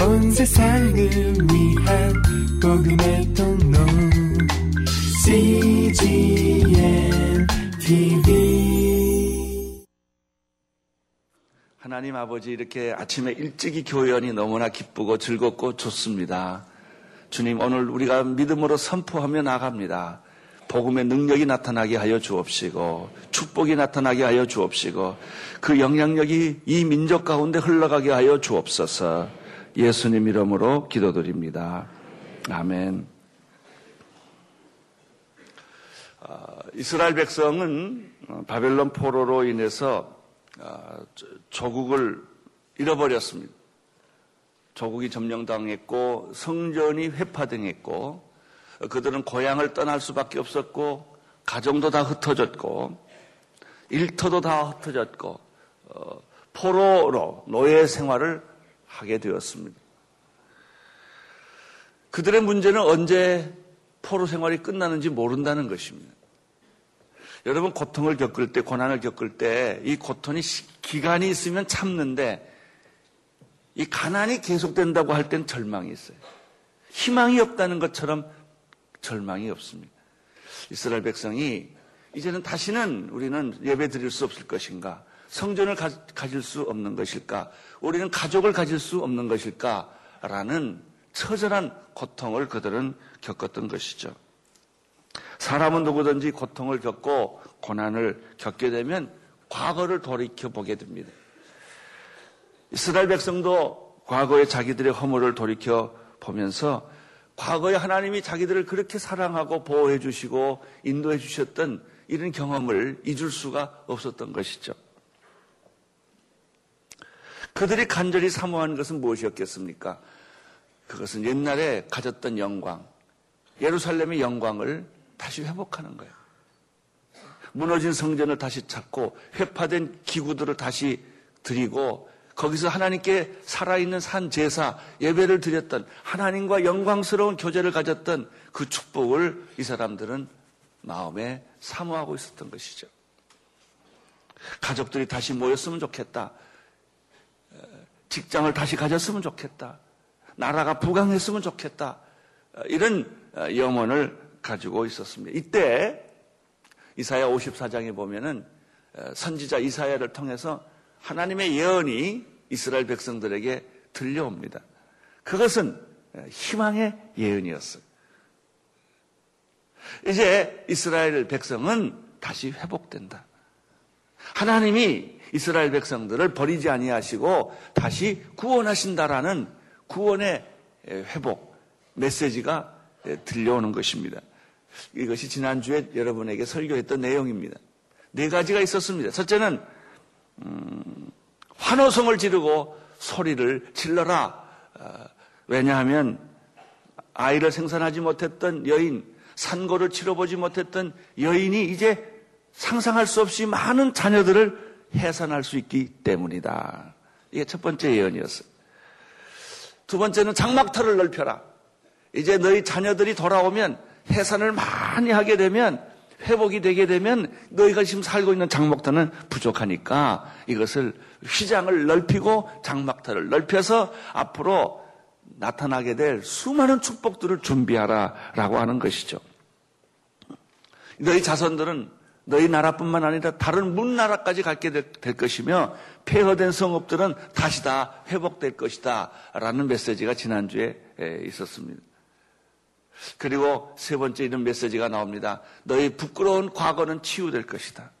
온 세상을 위한 복음의 통로 CGM TV 하나님 아버지 이렇게 아침에 일찍이 교연이 너무나 기쁘고 즐겁고 좋습니다. 주님 오늘 우리가 믿음으로 선포하며 나갑니다. 복음의 능력이 나타나게 하여 주옵시고 축복이 나타나게 하여 주옵시고 그 영향력이 이 민족 가운데 흘러가게 하여 주옵소서 예수님 이름으로 기도드립니다. 아멘. 아, 이스라엘 백성은 바벨론 포로로 인해서 아, 조국을 잃어버렸습니다. 조국이 점령당했고 성전이 회파당했고 그들은 고향을 떠날 수밖에 없었고 가정도 다 흩어졌고 일터도 다 흩어졌고 어, 포로로 노예 생활을 하게 되었습니다. 그들의 문제는 언제 포로 생활이 끝나는지 모른다는 것입니다. 여러분 고통을 겪을 때 고난을 겪을 때 이 고통이 기간이 있으면 참는데 이 가난이 계속된다고 할 땐 절망이 있어요. 희망이 없다는 것처럼 절망이 없습니다. 이스라엘 백성이 이제는 다시는 우리는 예배 드릴 수 없을 것인가? 성전을 가, 가질 수 없는 것일까? 우리는 가족을 가질 수 없는 것일까? 라는 처절한 고통을 그들은 겪었던 것이죠. 사람은 누구든지 고통을 겪고 고난을 겪게 되면 과거를 돌이켜 보게 됩니다. 이스라엘 백성도 과거에 자기들의 허물을 돌이켜 보면서 과거에 하나님이 자기들을 그렇게 사랑하고 보호해 주시고 인도해 주셨던 이런 경험을 잊을 수가 없었던 것이죠. 그들이 간절히 사모하는 것은 무엇이었겠습니까? 그것은 옛날에 가졌던 영광, 예루살렘의 영광을 다시 회복하는 거예요. 무너진 성전을 다시 찾고 회파된 기구들을 다시 드리고 거기서 하나님께 살아있는 산 제사 예배를 드렸던 하나님과 영광스러운 교제를 가졌던 그 축복을 이 사람들은 마음에 사모하고 있었던 것이죠. 가족들이 다시 모였으면 좋겠다. 직장을 다시 가졌으면 좋겠다. 나라가 부강했으면 좋겠다. 이런 염원을 가지고 있었습니다. 이때 이사야 54장에 보면은 선지자 이사야를 통해서 하나님의 예언이 이스라엘 백성들에게 들려옵니다. 그것은 희망의 예언이었어요. 이제 이스라엘 백성은 다시 회복된다. 하나님이 이스라엘 백성들을 버리지 아니하시고 다시 구원하신다라는 구원의 회복 메시지가 들려오는 것입니다. 이것이 지난주에 여러분에게 설교했던 내용입니다. 네 가지가 있었습니다. 첫째는 음, 환호성을 지르고 소리를 질러라. 어, 왜냐하면 아이를 생산하지 못했던 여인, 산고를 치러보지 못했던 여인이 이제 상상할 수 없이 많은 자녀들을 해산할 수 있기 때문이다. 이게 첫 번째 예언이었어요. 두 번째는 장막터를 넓혀라. 이제 너희 자녀들이 돌아오면 해산을 많이 하게 되면 회복이 되게 되면 너희가 지금 살고 있는 장막터는 부족하니까 이것을 휘장을 넓히고 장막터를 넓혀서 앞으로 나타나게 될 수많은 축복들을 준비하라라고 하는 것이죠. 너희 자손들은 너희 나라뿐만 아니라 다른 문나라까지 갖게 될 것이며 폐허된 성읍들은 다시 다 회복될 것이다 라는 메시지가 지난주에 있었습니다. 그리고 세 번째 이런 메시지가 나옵니다. 너희 부끄러운 과거는 치유될 것이다.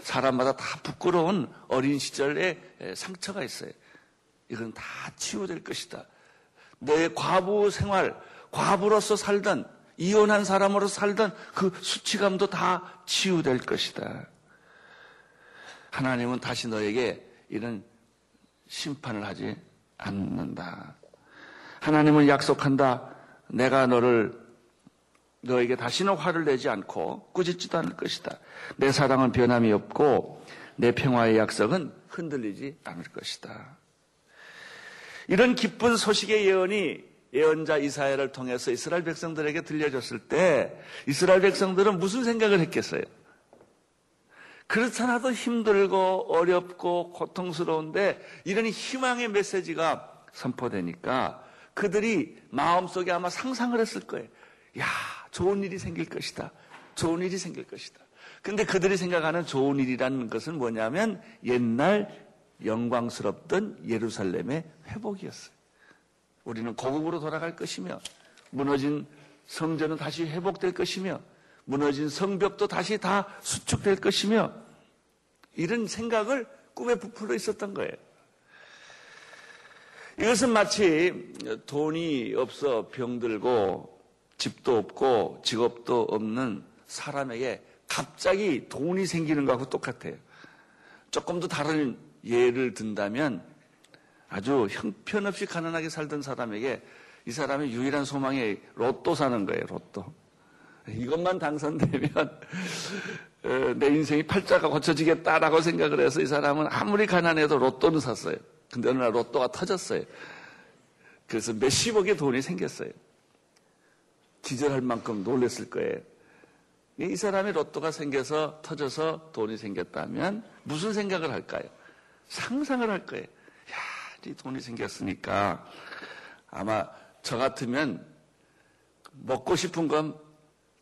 사람마다 다 부끄러운 어린 시절에 상처가 있어요. 이건 다 치유될 것이다. 너의 과부 생활, 과부로서 살던, 이혼한 사람으로 살던 그 수치감도 다 치유될 것이다. 하나님은 다시 너에게 이런 심판을 하지 않는다. 하나님은 약속한다. 내가 너를 너에게 다시는 화를 내지 않고 꾸짖지도 않을 것이다. 내 사랑은 변함이 없고 내 평화의 약속은 흔들리지 않을 것이다. 이런 기쁜 소식의 예언이 예언자 이사야를 통해서 이스라엘 백성들에게 들려졌을 때 이스라엘 백성들은 무슨 생각을 했겠어요? 그렇잖아도 힘들고 어렵고 고통스러운데 이런 희망의 메시지가 선포되니까 그들이 마음속에 아마 상상을 했을 거예요. 야, 좋은 일이 생길 것이다. 좋은 일이 생길 것이다. 근데 그들이 생각하는 좋은 일이라는 것은 뭐냐면 옛날 영광스럽던 예루살렘의 회복이었어요. 우리는 고국으로 돌아갈 것이며 무너진 성전은 다시 회복될 것이며 무너진 성벽도 다시 다 수축될 것이며 이런 생각을 꿈에 부풀어 있었던 거예요. 이것은 마치 돈이 없어 병들고 집도 없고 직업도 없는 사람에게 갑자기 돈이 생기는 것하고 똑같아요. 조금 더 다른 예를 든다면 아주 형편없이 가난하게 살던 사람에게 이 사람의 유일한 소망이 로또 사는 거예요, 로또. 이것만 당선되면 어, 내 인생이 팔자가 고쳐지겠다라고 생각을 해서 이 사람은 아무리 가난해도 로또는 샀어요. 근데 어느 날 로또가 터졌어요. 그래서 몇십억의 돈이 생겼어요. 기절할 만큼 놀랬을 거예요. 이 사람이 로또가 생겨서 터져서 돈이 생겼다면 무슨 생각을 할까요? 상상을 할 거예요. 야, 이 돈이 생겼으니까 아마 저 같으면 먹고 싶은 건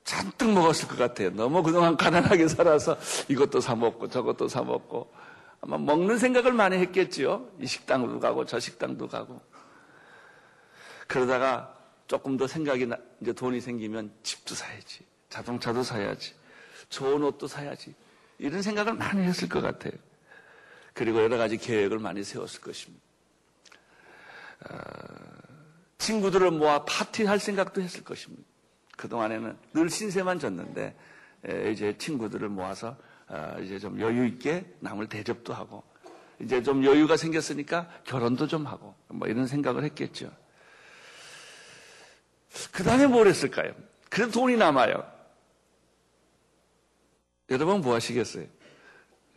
잔뜩 먹었을 것 같아요. 너무 그동안 가난하게 살아서 이것도 사 먹고 저것도 사 먹고 아마 먹는 생각을 많이 했겠지요. 이 식당도 가고 저 식당도 가고. 그러다가 조금 더 생각이 나, 이제 돈이 생기면 집도 사야지. 자동차도 사야지. 좋은 옷도 사야지. 이런 생각을 많이 했을 것 같아요. 그리고 여러 가지 계획을 많이 세웠을 것입니다. 어, 친구들을 모아 파티할 생각도 했을 것입니다. 그동안에는 늘 신세만 졌는데 이제 친구들을 모아서 어, 이제 좀 여유 있게 남을 대접도 하고 이제 좀 여유가 생겼으니까 결혼도 좀 하고 뭐 이런 생각을 했겠죠. 그 다음에 뭘 했을까요? 그래도 돈이 남아요. 여러분 뭐 하시겠어요?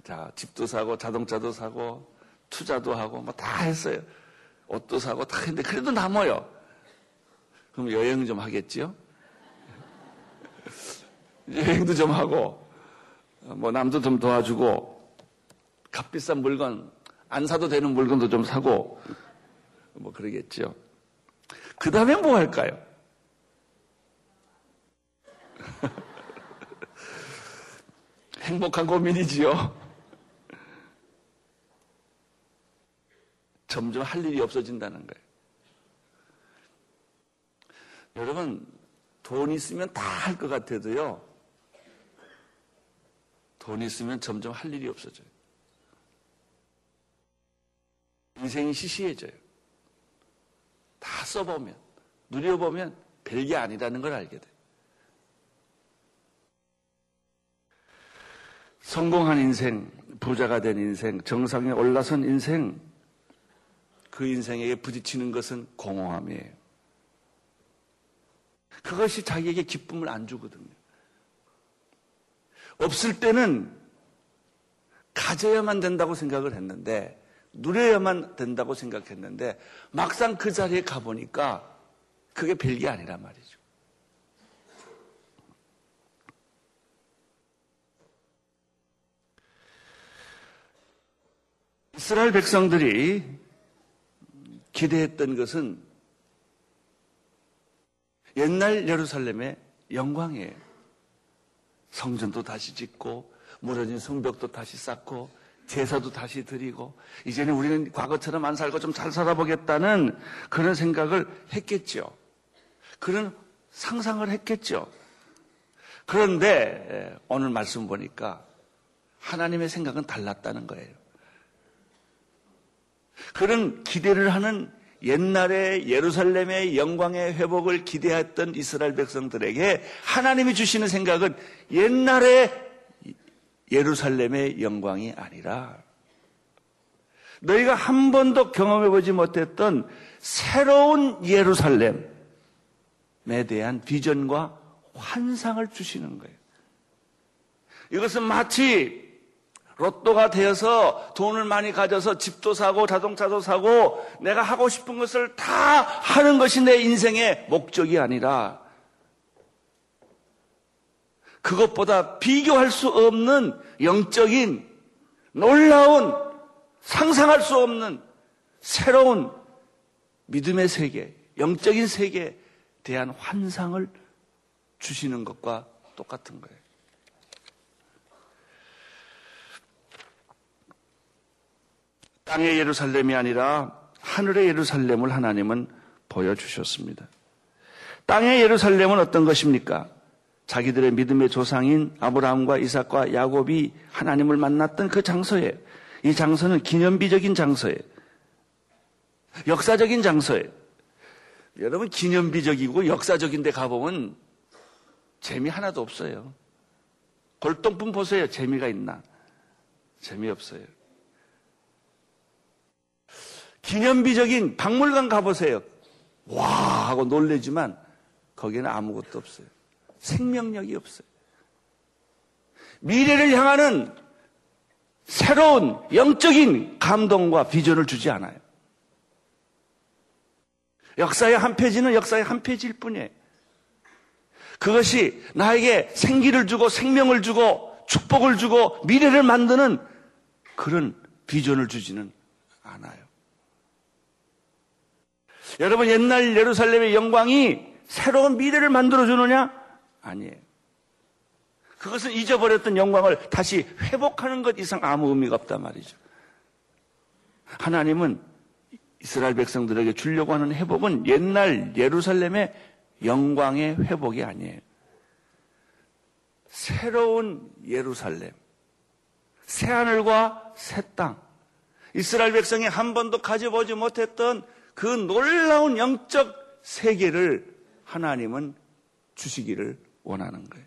자, 집도 사고 자동차도 사고 투자도 하고 뭐 다 했어요. 옷도 사고 다 했는데 그래도 남아요. 그럼 여행 좀 하겠지요? 여행도 좀 하고 뭐 남도 좀 도와주고 값비싼 물건 안 사도 되는 물건도 좀 사고 뭐 그러겠죠. 그 다음에 뭐 할까요? 행복한 고민이지요. 점점 할 일이 없어진다는 거예요. 여러분, 돈 있으면 다 할 것 같아도요, 돈 있으면 점점 할 일이 없어져요. 인생이 시시해져요. 다 써보면, 누려보면 별게 아니라는 걸 알게 돼요. 성공한 인생, 부자가 된 인생, 정상에 올라선 인생, 그 인생에게 부딪히는 것은 공허함이에요. 그것이 자기에게 기쁨을 안 주거든요. 없을 때는 가져야만 된다고 생각을 했는데, 누려야만 된다고 생각했는데, 막상 그 자리에 가보니까 그게 별게 아니란 말이죠. 이스라엘 백성들이 기대했던 것은 옛날 예루살렘의 영광이에요. 성전도 다시 짓고 무너진 성벽도 다시 쌓고 제사도 다시 드리고 이제는 우리는 과거처럼 안 살고 좀 잘 살아보겠다는 그런 생각을 했겠죠. 그런 상상을 했겠죠. 그런데 오늘 말씀 보니까 하나님의 생각은 달랐다는 거예요. 그런 기대를 하는 옛날에 예루살렘의 영광의 회복을 기대했던 이스라엘 백성들에게 하나님이 주시는 생각은 옛날에 예루살렘의 영광이 아니라 너희가 한 번도 경험해보지 못했던 새로운 예루살렘에 대한 비전과 환상을 주시는 거예요. 이것은 마치 로또가 되어서 돈을 많이 가져서 집도 사고 자동차도 사고 내가 하고 싶은 것을 다 하는 것이 내 인생의 목적이 아니라 그것보다 비교할 수 없는 영적인 놀라운 상상할 수 없는 새로운 믿음의 세계, 영적인 세계에 대한 환상을 주시는 것과 똑같은 거예요. 땅의 예루살렘이 아니라 하늘의 예루살렘을 하나님은 보여주셨습니다. 땅의 예루살렘은 어떤 것입니까? 자기들의 믿음의 조상인 아브라함과 이삭과 야곱이 하나님을 만났던 그 장소에 이 장소는 기념비적인 장소에 역사적인 장소에 여러분 기념비적이고 역사적인 데 가보면 재미 하나도 없어요. 골동품 보세요. 재미가 있나? 재미없어요. 기념비적인 박물관 가보세요. 와 하고 놀래지만 거기에는 아무것도 없어요. 생명력이 없어요. 미래를 향하는 새로운 영적인 감동과 비전을 주지 않아요. 역사의 한 페이지는 역사의 한 페이지일 뿐이에요. 그것이 나에게 생기를 주고 생명을 주고 축복을 주고 미래를 만드는 그런 비전을 주지는 않아요. 여러분 옛날 예루살렘의 영광이 새로운 미래를 만들어 주느냐? 아니에요. 그것은 잊어버렸던 영광을 다시 회복하는 것 이상 아무 의미가 없단 말이죠. 하나님은 이스라엘 백성들에게 주려고 하는 회복은 옛날 예루살렘의 영광의 회복이 아니에요. 새로운 예루살렘, 새 하늘과 새 땅, 이스라엘 백성이 한 번도 가져보지 못했던 그 놀라운 영적 세계를 하나님은 주시기를 원하는 거예요.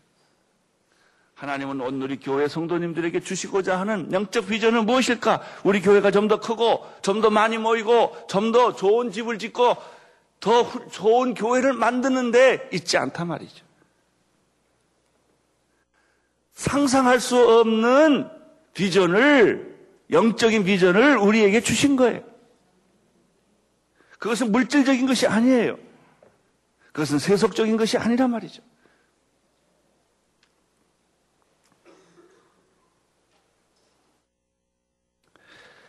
하나님은 우리 교회 성도님들에게 주시고자 하는 영적 비전은 무엇일까? 우리 교회가 좀 더 크고, 좀 더 많이 모이고, 좀 더 좋은 집을 짓고, 더 좋은 교회를 만드는데 있지 않단 말이죠. 상상할 수 없는 비전을, 영적인 비전을 우리에게 주신 거예요. 그것은 물질적인 것이 아니에요. 그것은 세속적인 것이 아니란 말이죠.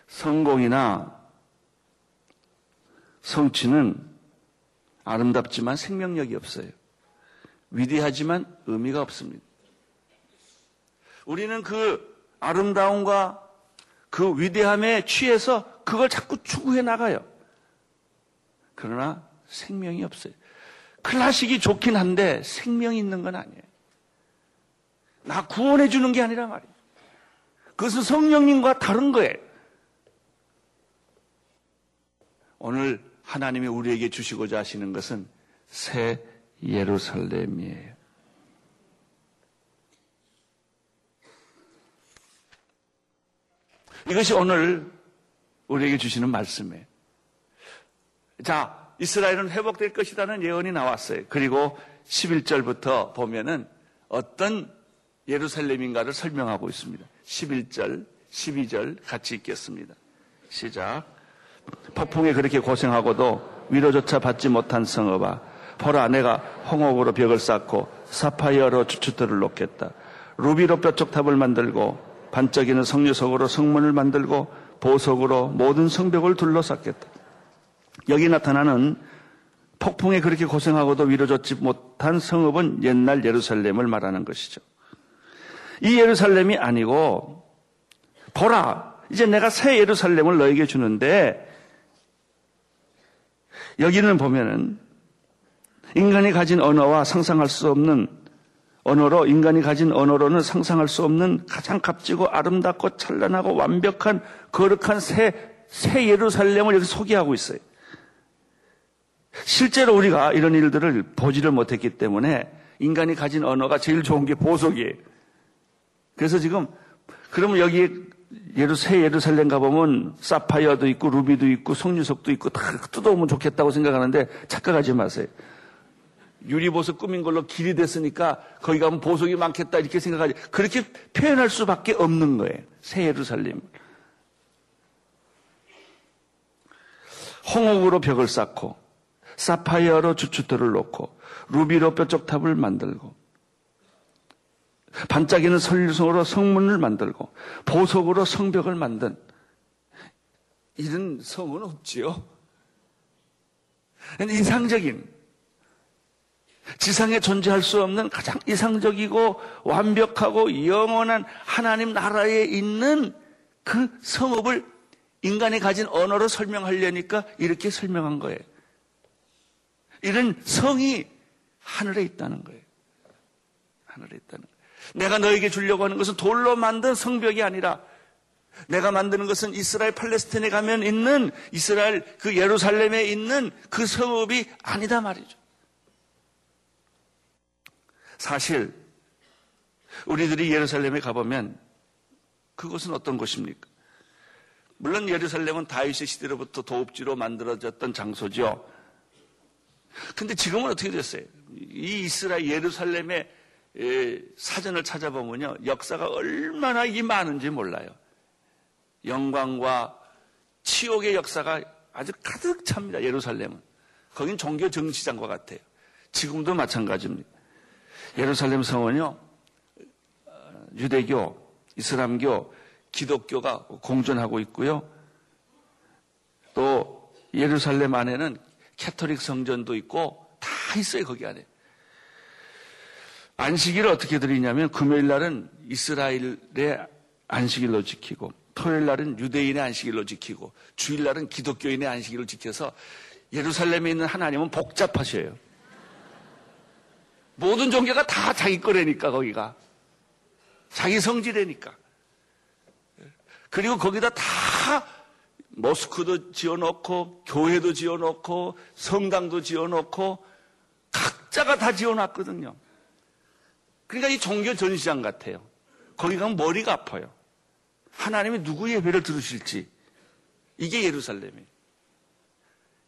성공이나 성취는 아름답지만 생명력이 없어요. 위대하지만 의미가 없습니다. 우리는 그 아름다움과 그 위대함에 취해서 그걸 자꾸 추구해 나가요. 그러나 생명이 없어요. 클래식이 좋긴 한데 생명이 있는 건 아니에요. 나 구원해 주는 게 아니라 말이에요. 그것은 성령님과 다른 거예요. 오늘 하나님이 우리에게 주시고자 하시는 것은 새 예루살렘이에요. 이것이 오늘 우리에게 주시는 말씀이에요. 자, 이스라엘은 회복될 것이라는 예언이 나왔어요. 그리고 11절부터 보면은 어떤 예루살렘인가를 설명하고 있습니다. 11절, 12절 같이 읽겠습니다. 시작. 폭풍에 그렇게 고생하고도 위로조차 받지 못한 성읍아 보라 내가 홍옥으로 벽을 쌓고 사파이어로 주춧돌을 놓겠다. 루비로 뼈쪽탑을 만들고 반짝이는 성류석으로 성문을 만들고 보석으로 모든 성벽을 둘러쌌겠다. 여기 나타나는 폭풍에 그렇게 고생하고도 위로받지 못한 성읍은 옛날 예루살렘을 말하는 것이죠. 이 예루살렘이 아니고 보라 이제 내가 새 예루살렘을 너에게 주는데 여기는 보면은 인간이 가진 언어와 상상할 수 없는 언어로 인간이 가진 언어로는 상상할 수 없는 가장 값지고 아름답고 찬란하고 완벽한 거룩한 새, 새 예루살렘을 여기 소개하고 있어요. 실제로 우리가 이런 일들을 보지를 못했기 때문에 인간이 가진 언어가 제일 좋은 게 보석이에요. 그래서 지금 그러면 여기에 예루 새 예루살렘 가보면 사파이어도 있고 루비도 있고 송유석도 있고 다 뜯어오면 좋겠다고 생각하는데 착각하지 마세요. 유리보석 꾸민 걸로 길이 됐으니까 거기 가면 보석이 많겠다 이렇게 생각하지. 그렇게 표현할 수밖에 없는 거예요. 새 예루살렘. 홍옥으로 벽을 쌓고 사파이어로 주춧돌을 놓고 루비로 뼈쪽탑을 만들고 반짝이는 설성으로 성문을 만들고 보석으로 성벽을 만든 이런 성은 없지요. 이상적인 지상에 존재할 수 없는 가장 이상적이고 완벽하고 영원한 하나님 나라에 있는 그 성읍을 인간이 가진 언어로 설명하려니까 이렇게 설명한 거예요. 이런 성이 하늘에 있다는 거예요. 하늘에 있다는 거예요. 내가 너에게 주려고 하는 것은 돌로 만든 성벽이 아니라 내가 만드는 것은 이스라엘 팔레스틴에 가면 있는 이스라엘 그 예루살렘에 있는 그 성읍이 아니다 말이죠. 사실 우리들이 예루살렘에 가보면 그것은 어떤 곳입니까? 물론 예루살렘은 다윗의 시대로부터 도읍지로 만들어졌던 장소죠. 근데 지금은 어떻게 됐어요? 이 이스라엘 예루살렘의 사전을 찾아보면요. 역사가 얼마나 이 많은지 몰라요. 영광과 치욕의 역사가 아주 가득 찹니다. 예루살렘은. 거긴 종교 정치장과 같아요. 지금도 마찬가지입니다. 예루살렘 성은요. 유대교, 이슬람교, 기독교가 공존하고 있고요. 또 예루살렘 안에는 캐토릭 성전도 있고 다 있어요, 거기 안에. 안식일을 어떻게 드리냐면 금요일 날은 이스라엘의 안식일로 지키고 토요일 날은 유대인의 안식일로 지키고 주일 날은 기독교인의 안식일로 지켜서 예루살렘에 있는 하나님은 복잡하셔요. 모든 종교가 다 자기 거래니까 거기가 자기 성지래니까 그리고 거기다 다 모스크도 지어놓고 교회도 지어놓고 성당도 지어놓고 각자가 다 지어놨거든요. 그러니까 이 종교 전시장 같아요. 거기 가면 머리가 아파요. 하나님이 누구 예배를 들으실지. 이게 예루살렘이에요.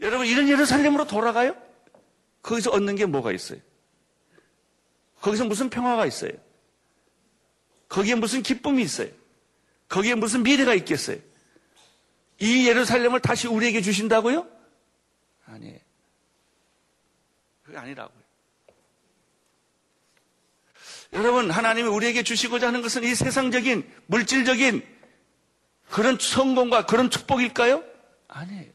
여러분, 이런 예루살렘으로 돌아가요? 거기서 얻는 게 뭐가 있어요? 거기서 무슨 평화가 있어요? 거기에 무슨 기쁨이 있어요? 거기에 무슨 미래가 있겠어요? 이 예루살렘을 다시 우리에게 주신다고요? 아니에요. 그게 아니라고요. 여러분, 하나님이 우리에게 주시고자 하는 것은 이 세상적인, 물질적인 그런 성공과 그런 축복일까요? 아니에요.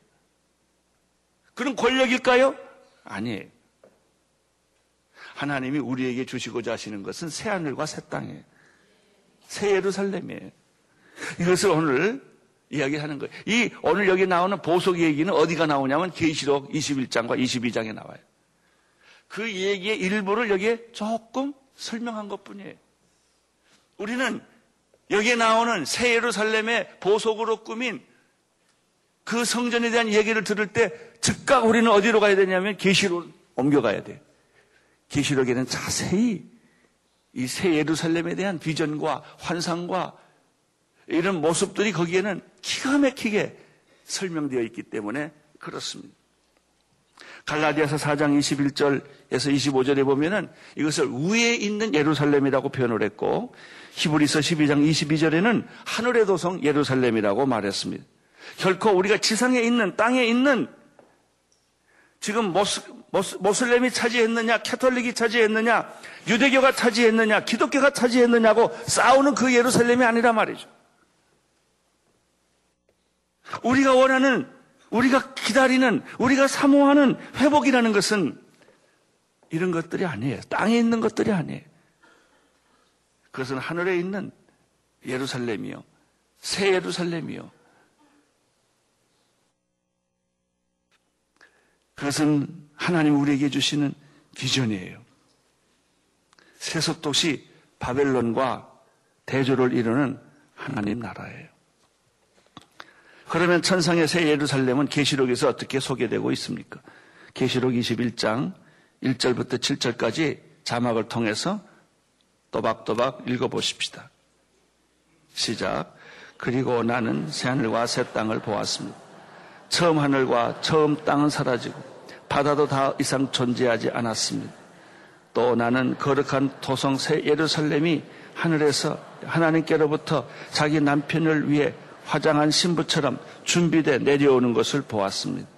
그런 권력일까요? 아니에요. 하나님이 우리에게 주시고자 하시는 것은 새하늘과 새 땅이에요. 새 예루살렘이에요. 이것을 오늘 이야기하는 거예요. 이 오늘 여기 나오는 보석 얘기는 어디가 나오냐면 계시록 21장과 22장에 나와요. 그 얘기의 일부를 여기에 조금 설명한 것뿐이에요. 우리는 여기에 나오는 새 예루살렘의 보석으로 꾸민 그 성전에 대한 얘기를 들을 때 즉각 우리는 어디로 가야 되냐면 계시로 옮겨가야 돼. 계시록에는 자세히 이 새 예루살렘에 대한 비전과 환상과 이런 모습들이 거기에는 기가 막히게 설명되어 있기 때문에 그렇습니다. 갈라디아서 4장 21절에서 25절에 보면은 이것을 위에 있는 예루살렘이라고 표현을 했고 히브리서 12장 22절에는 하늘의 도성 예루살렘이라고 말했습니다. 결코 우리가 지상에 있는 땅에 있는 지금 모스, 모스, 모슬렘이 차지했느냐, Catholic이 차지했느냐, 유대교가 차지했느냐, 기독교가 차지했느냐고 싸우는 그 예루살렘이 아니라 말이죠. 우리가 원하는 우리가 기다리는, 우리가 사모하는 회복이라는 것은 이런 것들이 아니에요. 땅에 있는 것들이 아니에요. 그것은 하늘에 있는 예루살렘이요. 새 예루살렘이요. 그것은 하나님 우리에게 주시는 비전이에요. 세속도시 바벨론과 대조를 이루는 하나님 나라예요. 그러면 천상의 새 예루살렘은 계시록에서 어떻게 소개되고 있습니까? 계시록 21장 1절부터 7절까지 자막을 통해서 또박또박 읽어보십시다. 시작. 그리고 나는 새하늘과 새 땅을 보았습니다. 처음 하늘과 처음 땅은 사라지고 바다도 다 이상 존재하지 않았습니다. 또 나는 거룩한 도성 새 예루살렘이 하늘에서 하나님께로부터 자기 남편을 위해 화장한 신부처럼 준비돼 내려오는 것을 보았습니다.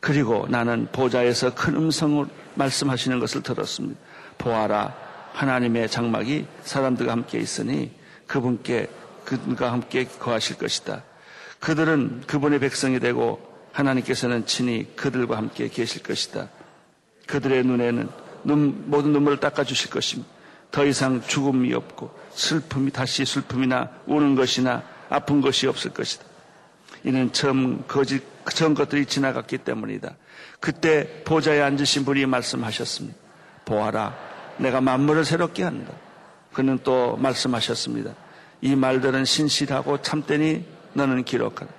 그리고 나는 보좌에서 큰 음성을 말씀하시는 것을 들었습니다. 보아라, 하나님의 장막이 사람들과 함께 있으니 그분께 그분과 함께 거하실 것이다. 그들은 그분의 백성이 되고 하나님께서는 친히 그들과 함께 계실 것이다. 그들의 눈에는 눈, 모든 눈물을 닦아주실 것입니다. 더 이상 죽음이 없고 슬픔이 다시 슬픔이나 우는 것이나 아픈 것이 없을 것이다. 이는 처음 거짓, 처음 것들이 지나갔기 때문이다. 그때 보좌에 앉으신 분이 말씀하셨습니다. 보아라, 내가 만물을 새롭게 한다. 그는 또 말씀하셨습니다. 이 말들은 신실하고 참되니 너는 기록하라.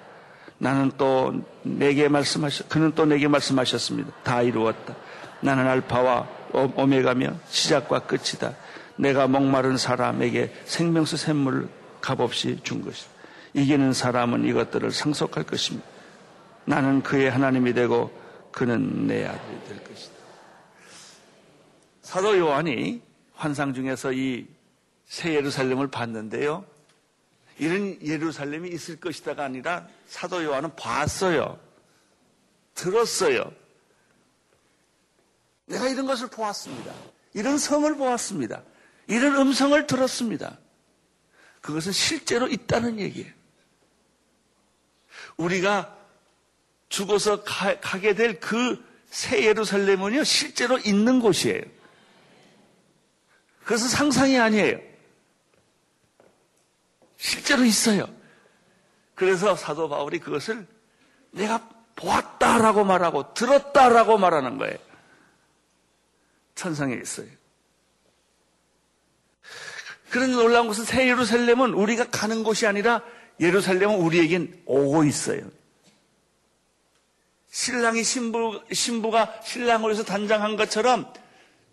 나는 또 내게 말씀하셨, 그는 또 내게 말씀하셨습니다. 다 이루었다. 나는 알파와 오메가며 시작과 끝이다. 내가 목마른 사람에게 생명수 샘물을 값없이 준 것이다. 이기는 사람은 이것들을 상속할 것입니다. 나는 그의 하나님이 되고 그는 내 아들이 될 것이다. 사도 요한이 환상 중에서 이 새 예루살렘을 봤는데요. 이런 예루살렘이 있을 것이다가 아니라 사도 요한은 봤어요. 들었어요. 내가 이런 것을 보았습니다. 이런 성을 보았습니다. 이런 음성을 들었습니다. 그것은 실제로 있다는 얘기예요. 우리가 죽어서 가, 가게 될 그 새 예루살렘은요, 실제로 있는 곳이에요. 그것은 상상이 아니에요. 실제로 있어요. 그래서 사도 바울이 그것을 내가 보았다라고 말하고 들었다라고 말하는 거예요. 천상에 있어요. 그런 놀라운 것은 새 예루살렘은 우리가 가는 곳이 아니라 예루살렘은 우리에겐 오고 있어요. 신랑이 신부, 신부가 신랑을 위해서 단장한 것처럼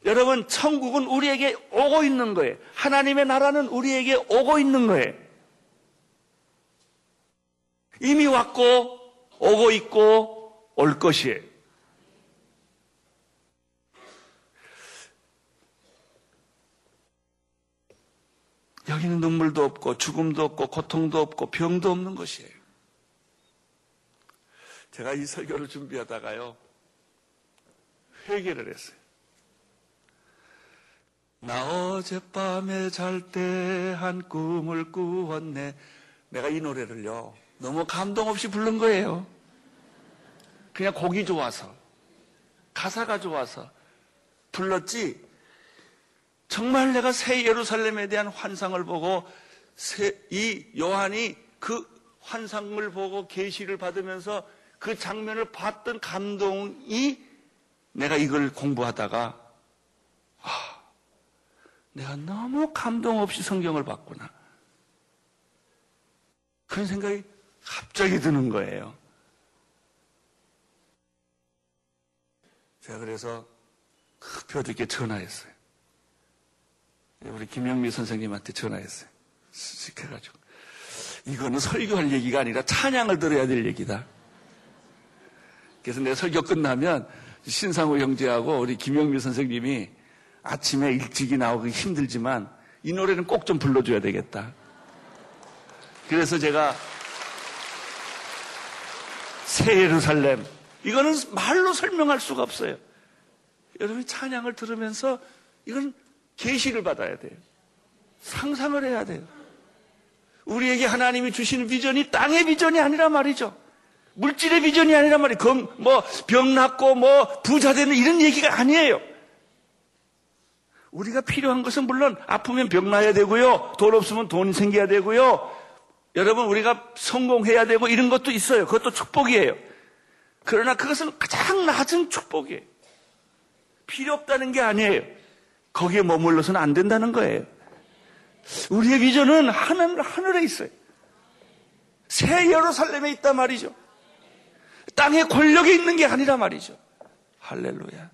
여러분, 천국은 우리에게 오고 있는 거예요. 하나님의 나라는 우리에게 오고 있는 거예요. 이미 왔고 오고 있고 올 것이에요. 여기는 눈물도 없고 죽음도 없고 고통도 없고 병도 없는 것이에요. 제가 이 설교를 준비하다가요. 회개를 했어요. 나 어젯밤에 잘 때 한 꿈을 꾸었네. 내가 이 노래를요. 너무 감동 없이 부른 거예요. 그냥 곡이 좋아서, 가사가 좋아서 불렀지. 정말 내가 새 예루살렘에 대한 환상을 보고 이 요한이 그 환상을 보고 계시를 받으면서 그 장면을 봤던 감동이 내가 이걸 공부하다가 아, 내가 너무 감동 없이 성경을 봤구나. 그런 생각이 갑자기 드는 거예요. 제가 그래서 급히 어저께 전화했어요. 우리 김영미 선생님한테 전화했어요. 시켜가지고. 이거는 설교할 얘기가 아니라 찬양을 들어야 될 얘기다. 그래서 내 설교 끝나면 신상우 형제하고 우리 김영미 선생님이 아침에 일찍이 나오기 힘들지만 이 노래는 꼭 좀 불러줘야 되겠다. 그래서 제가 새 예루살렘. 이거는 말로 설명할 수가 없어요. 여러분이 찬양을 들으면서 이건 계시를 받아야 돼요. 상상을 해야 돼요. 우리에게 하나님이 주시는 비전이 땅의 비전이 아니라 말이죠. 물질의 비전이 아니라 말이에요. 뭐, 병 낫고, 뭐, 부자 되는 이런 얘기가 아니에요. 우리가 필요한 것은 물론 아프면 병 나야 되고요. 돈 없으면 돈 생겨야 되고요. 여러분, 우리가 성공해야 되고 이런 것도 있어요. 그것도 축복이에요. 그러나 그것은 가장 낮은 축복이에요. 필요 없다는 게 아니에요. 거기에 머물러서는 안 된다는 거예요. 우리의 비전은 하늘, 하늘에 있어요. 새 예루살렘에 있단 말이죠. 땅의 권력에 있는 게 아니라 말이죠. 할렐루야.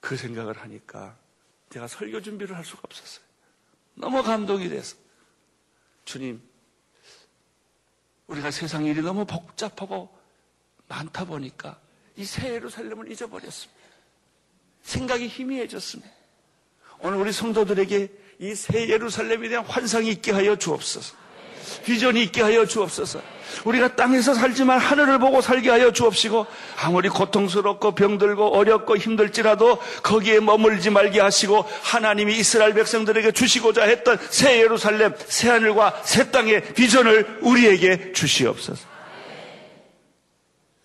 그 생각을 하니까 제가 설교 준비를 할 수가 없었어요. 너무 감동이 돼서. 주님, 우리가 세상 일이 너무 복잡하고 많다 보니까 이 새 예루살렘을 잊어버렸습니다. 생각이 희미해졌습니다. 오늘 우리 성도들에게 이 새 예루살렘에 대한 환상이 있게 하여 주옵소서. 비전이 있게 하여 주옵소서. 우리가 땅에서 살지만 하늘을 보고 살게 하여 주옵시고 아무리 고통스럽고 병들고 어렵고 힘들지라도 거기에 머물지 말게 하시고 하나님이 이스라엘 백성들에게 주시고자 했던 새 예루살렘, 새 하늘과 새 땅의 비전을 우리에게 주시옵소서.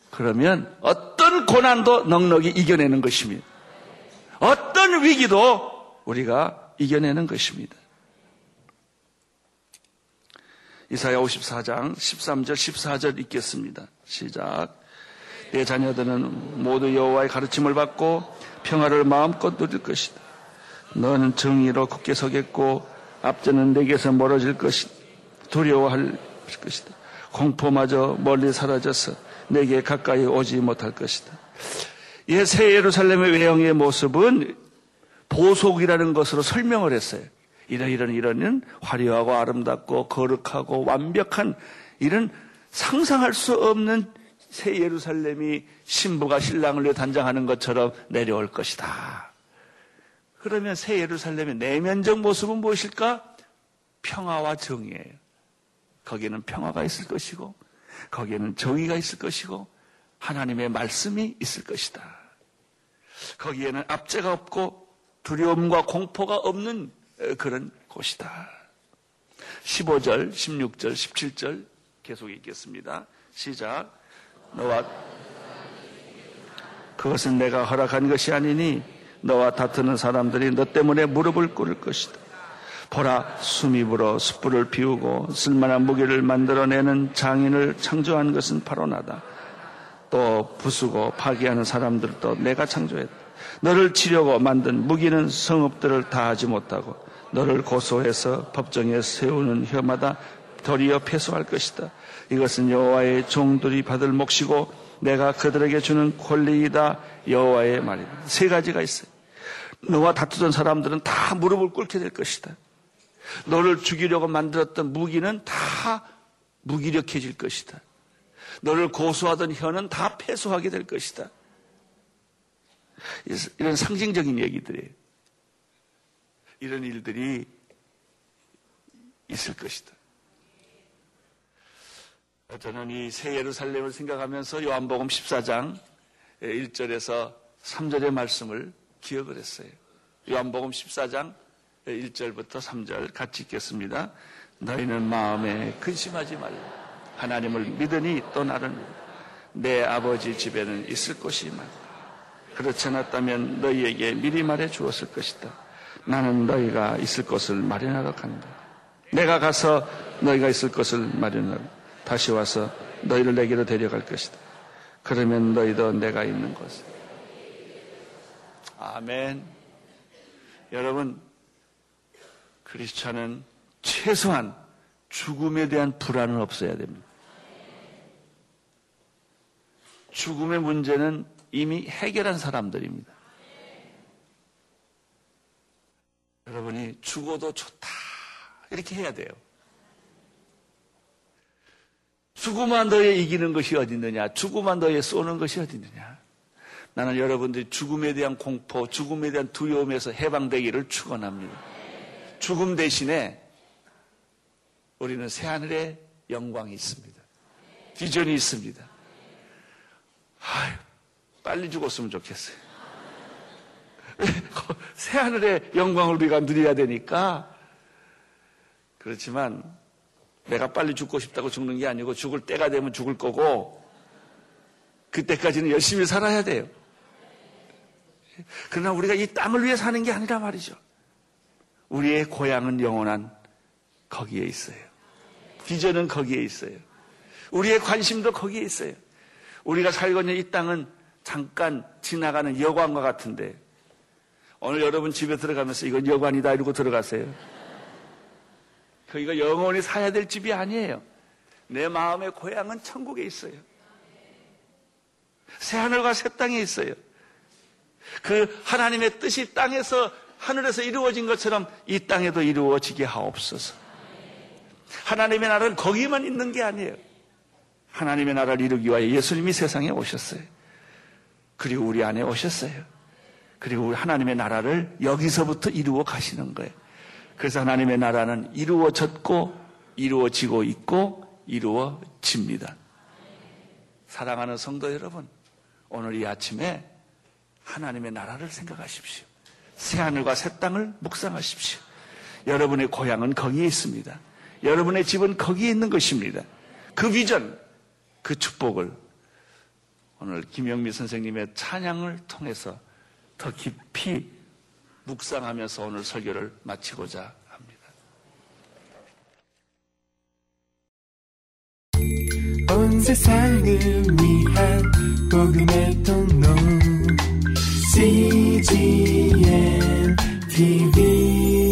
그러면 어떤 고난도 넉넉히 이겨내는 것입니다. 어떤 위기도 우리가 이겨내는 것입니다. 이사야 54장 13절 14절 읽겠습니다. 시작. 내 자녀들은 모두 여호와의 가르침을 받고 평화를 마음껏 누릴 것이다. 너는 정의로 굳게 서겠고 앞전은 내게서 멀어질 것이다. 두려워할 것이다. 공포마저 멀리 사라져서 내게 가까이 오지 못할 것이다. 이새 예루살렘의 외형의 모습은 보속이라는 것으로 설명을 했어요. 이런 이런 이런 화려하고 아름답고 거룩하고 완벽한 이런 상상할 수 없는 새 예루살렘이 신부가 신랑을 위해 단장하는 것처럼 내려올 것이다. 그러면 새 예루살렘의 내면적 모습은 무엇일까? 평화와 정의예요. 거기에는 평화가 있을 것이고, 거기에는 정의가 있을 것이고, 하나님의 말씀이 있을 것이다. 거기에는 압제가 없고 두려움과 공포가 없는 그런 곳이다. 15절, 16절, 17절 계속 읽겠습니다. 시작. 너와 그것은 내가 허락한 것이 아니니 너와 다투는 사람들이 너 때문에 무릎을 꿇을 것이다. 보라, 불어 숯불을 피우고 쓸만한 무기를 만들어내는 장인을 창조한 것은 바로 나다. 또 부수고 파괴하는 사람들도 내가 창조했다. 너를 치려고 만든 무기는 성읍들을 다 하지 못하고 너를 고소해서 법정에 세우는 혀마다 도리어 패소할 것이다. 이것은 여호와의 종들이 받을 몫이고 내가 그들에게 주는 권리이다. 여호와의 말이다. 세 가지가 있어요. 너와 다투던 사람들은 다 무릎을 꿇게 될 것이다. 너를 죽이려고 만들었던 무기는 다 무기력해질 것이다. 너를 고소하던 혀는 다 패소하게 될 것이다. 이런 상징적인 얘기들이에요. 이런 일들이 있을 것이다. 저는 이 새 예루살렘을 생각하면서 요한복음 14장 1절에서 3절의 말씀을 기억을 했어요. 요한복음 14장 1절부터 3절 같이 읽겠습니다. 너희는 마음에 근심하지 말라. 하나님을 믿으니 또 나를 내 아버지 집에는 있을 곳이 많다. 그렇지 않았다면 너희에게 미리 말해 주었을 것이다. 나는 너희가 있을 곳을 마련하러 간다. 내가 가서 너희가 있을 곳을 마련하러 다시 와서 너희를 내게로 데려갈 것이다. 그러면 너희도 내가 있는 곳에. 아멘. 여러분, 크리스찬은 최소한 죽음에 대한 불안은 없어야 됩니다. 죽음의 문제는 이미 해결한 사람들입니다. 여러분이 죽어도 좋다. 이렇게 해야 돼요. 죽음만 너에 이기는 것이 어디 있느냐? 죽음만 너에 쏘는 것이 어디 있느냐? 나는 여러분들이 죽음에 대한 공포, 죽음에 대한 두려움에서 해방되기를 축원합니다. 죽음 대신에 우리는 새하늘의 영광이 있습니다. 비전이 있습니다. 아유, 빨리 죽었으면 좋겠어요. 새하늘의 영광을 우리가 누려야 되니까. 그렇지만 내가 빨리 죽고 싶다고 죽는 게 아니고 죽을 때가 되면 죽을 거고 그때까지는 열심히 살아야 돼요. 그러나 우리가 이 땅을 위해 사는 게 아니라 말이죠. 우리의 고향은 영원한 거기에 있어요. 비전은 거기에 있어요. 우리의 관심도 거기에 있어요. 우리가 살고 있는 이 땅은 잠깐 지나가는 여관과 같은데 오늘 여러분 집에 들어가면서 이건 여관이다 이러고 들어가세요. 거기가 영원히 사야 될 집이 아니에요. 내 마음의 고향은 천국에 있어요. 새 하늘과 새 땅에 있어요. 그 하나님의 뜻이 땅에서 하늘에서 이루어진 것처럼 이 땅에도 이루어지게 하옵소서. 하나님의 나라는 거기만 있는 게 아니에요. 하나님의 나라를 이루기 위하여 예수님이 세상에 오셨어요. 그리고 우리 안에 오셨어요. 그리고 우리 하나님의 나라를 여기서부터 이루어 가시는 거예요. 그래서 하나님의 나라는 이루어졌고 이루어지고 있고 이루어집니다. 사랑하는 성도 여러분, 오늘 이 아침에 하나님의 나라를 생각하십시오. 새하늘과 새 땅을 묵상하십시오. 여러분의 고향은 거기에 있습니다. 여러분의 집은 거기에 있는 것입니다. 그 비전, 그 축복을 오늘 김영미 선생님의 찬양을 통해서 더 깊이 묵상하면서 오늘 설교를 마치고자 합니다. 온 세상을 위한 복음의 통로 CGM TV